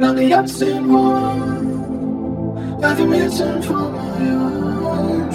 Now the absent one, not the reason for my own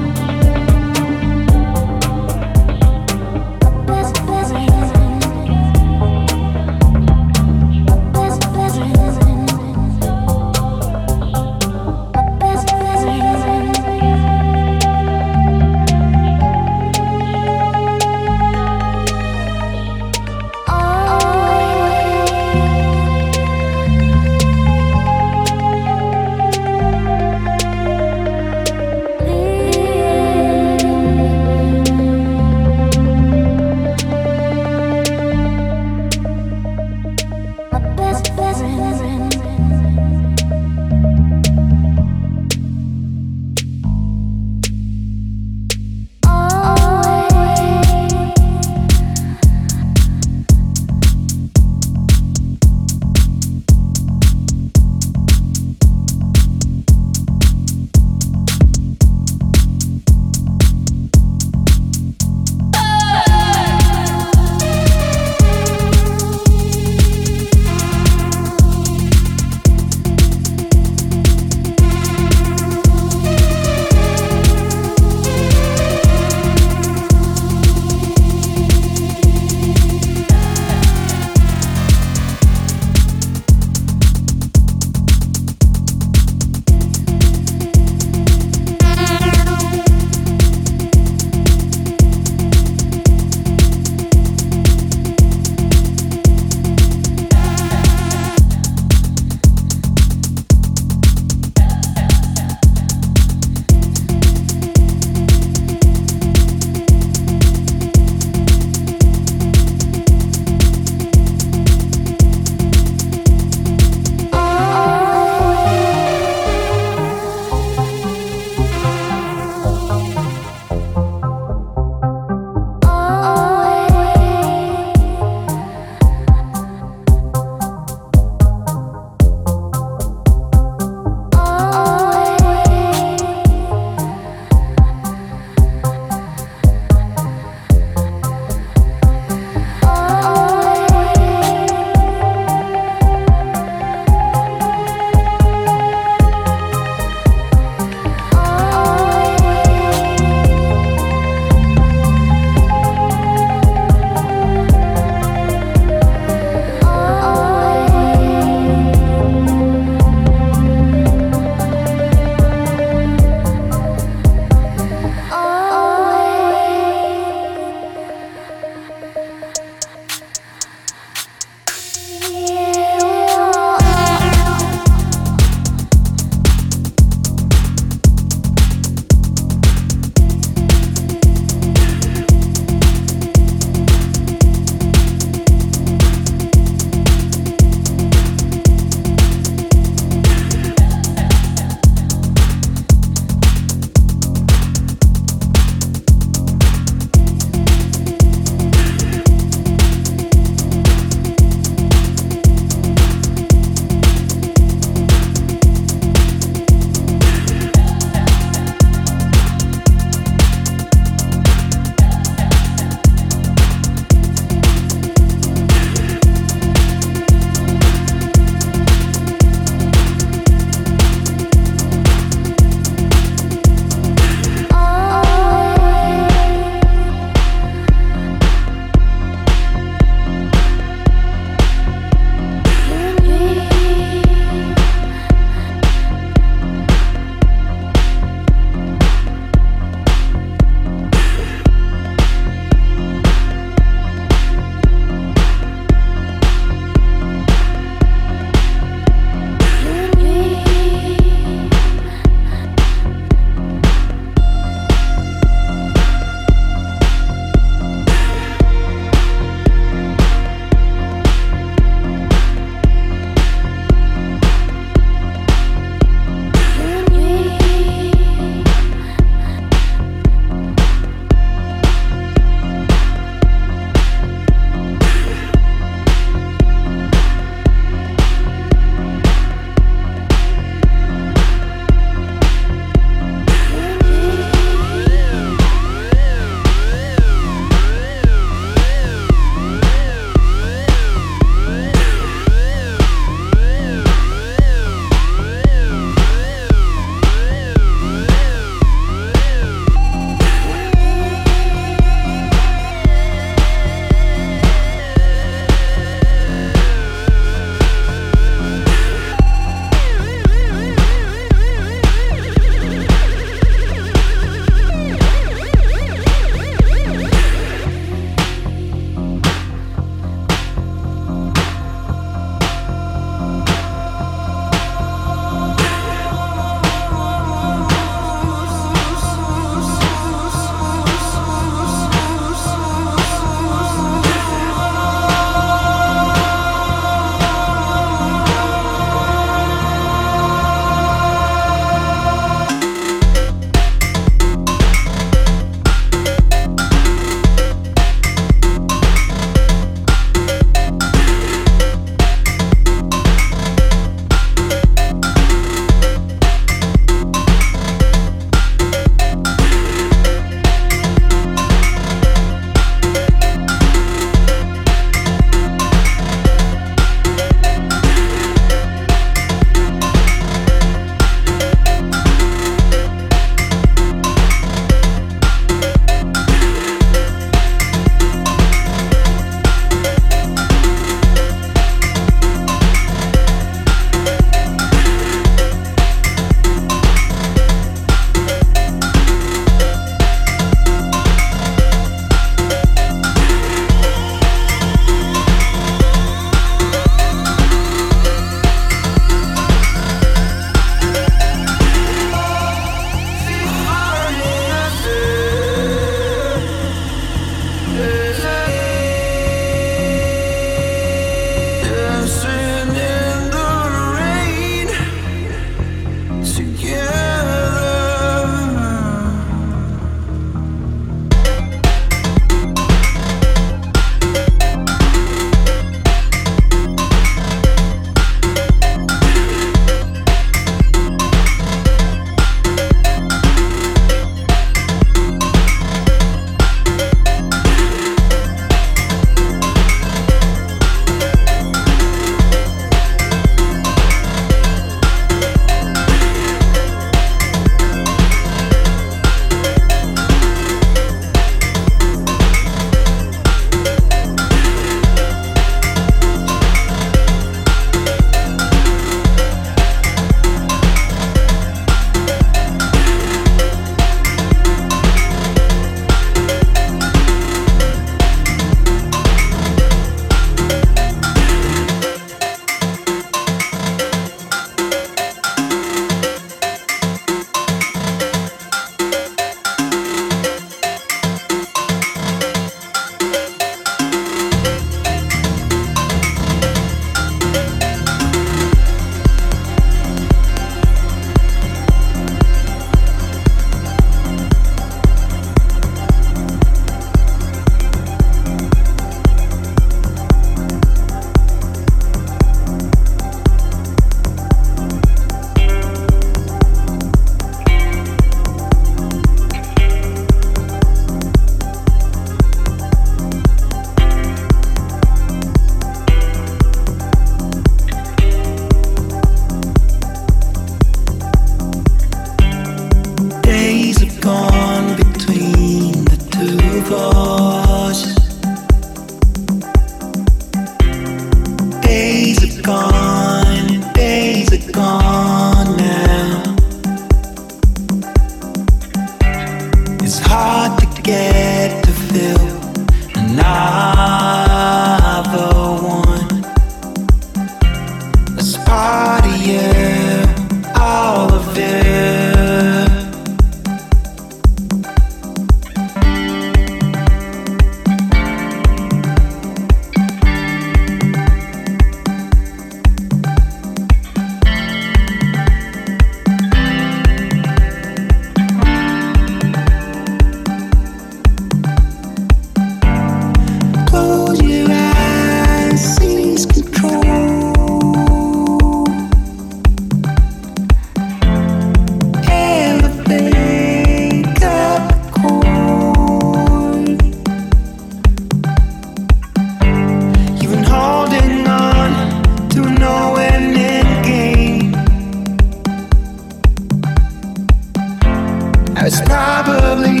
Probably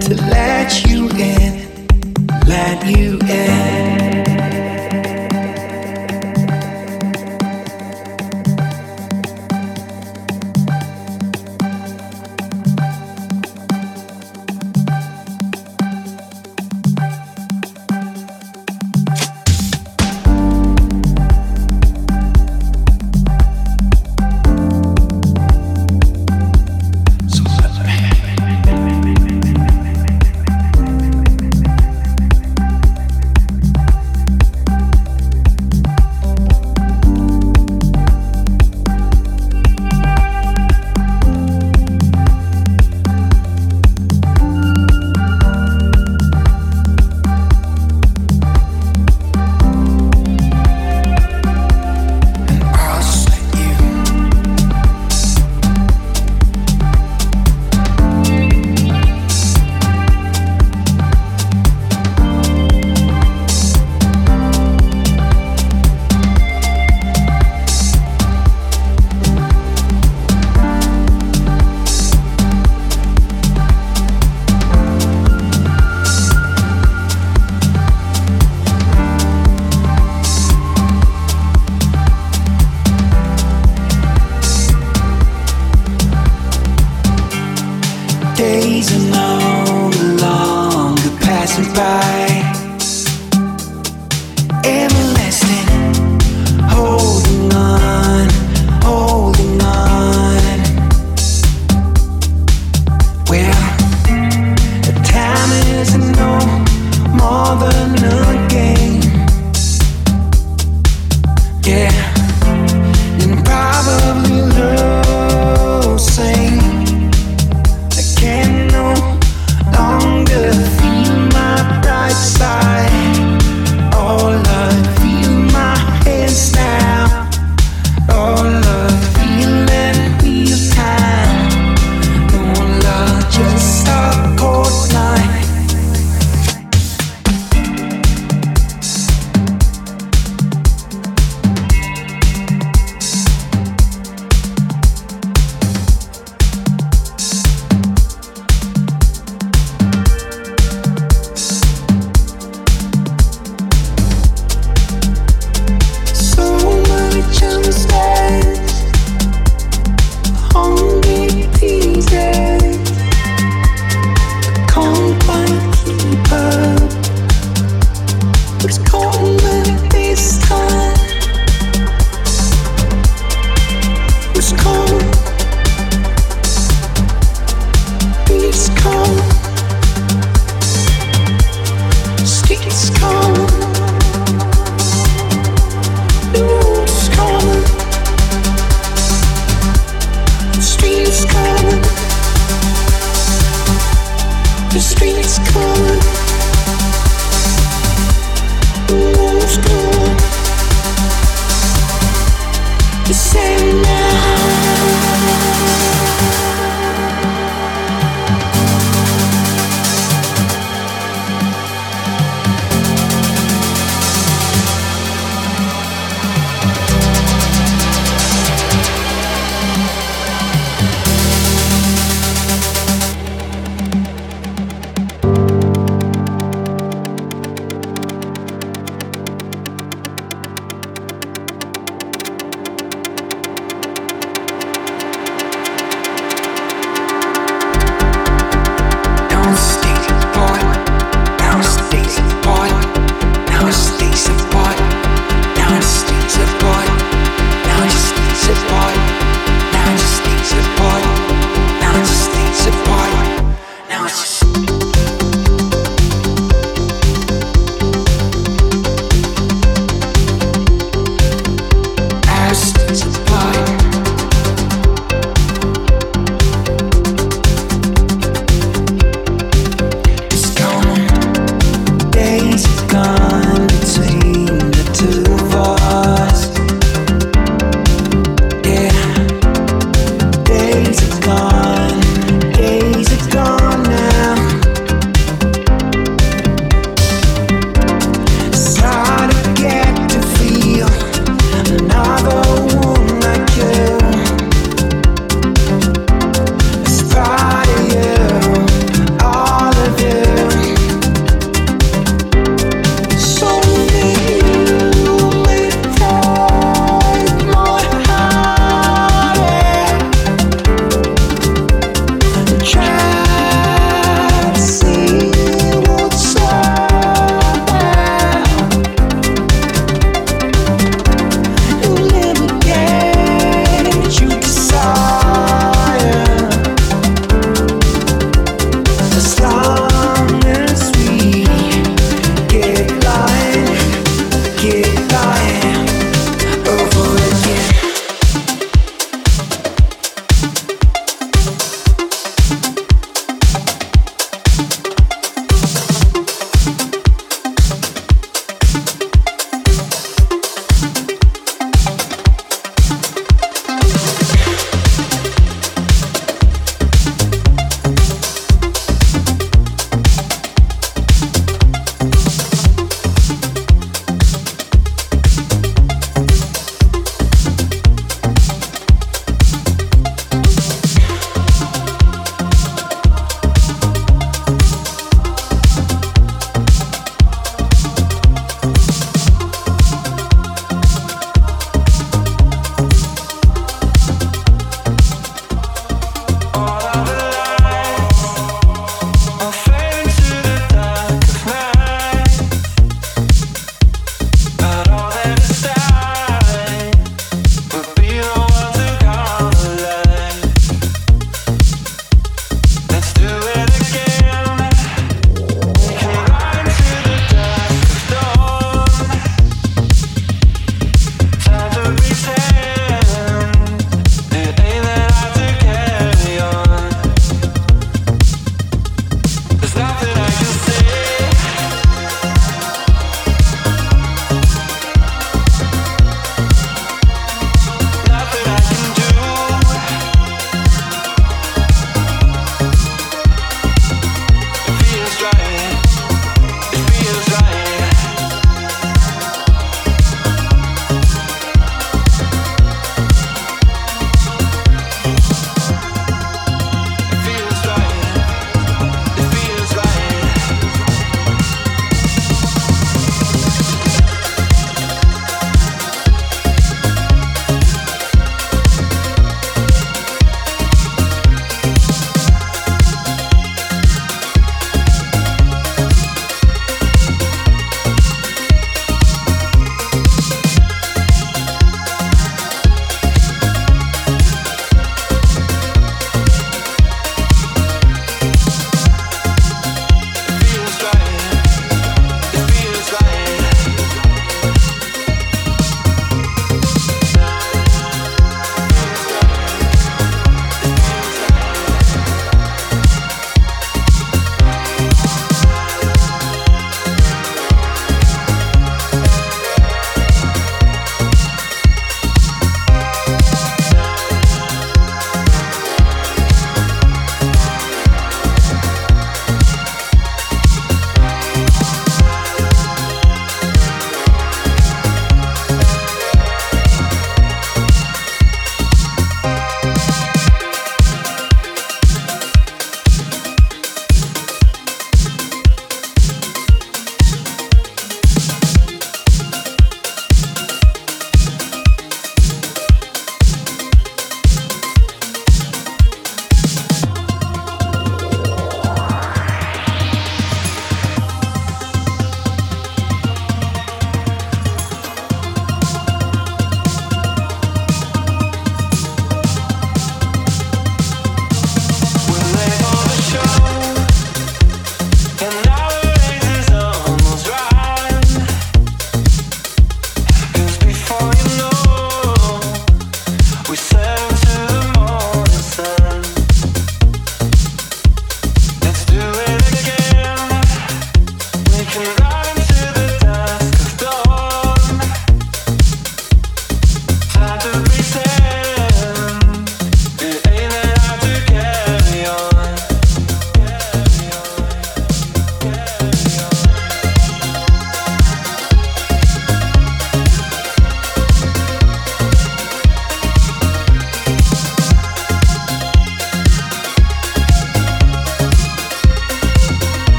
to let you in, let you in.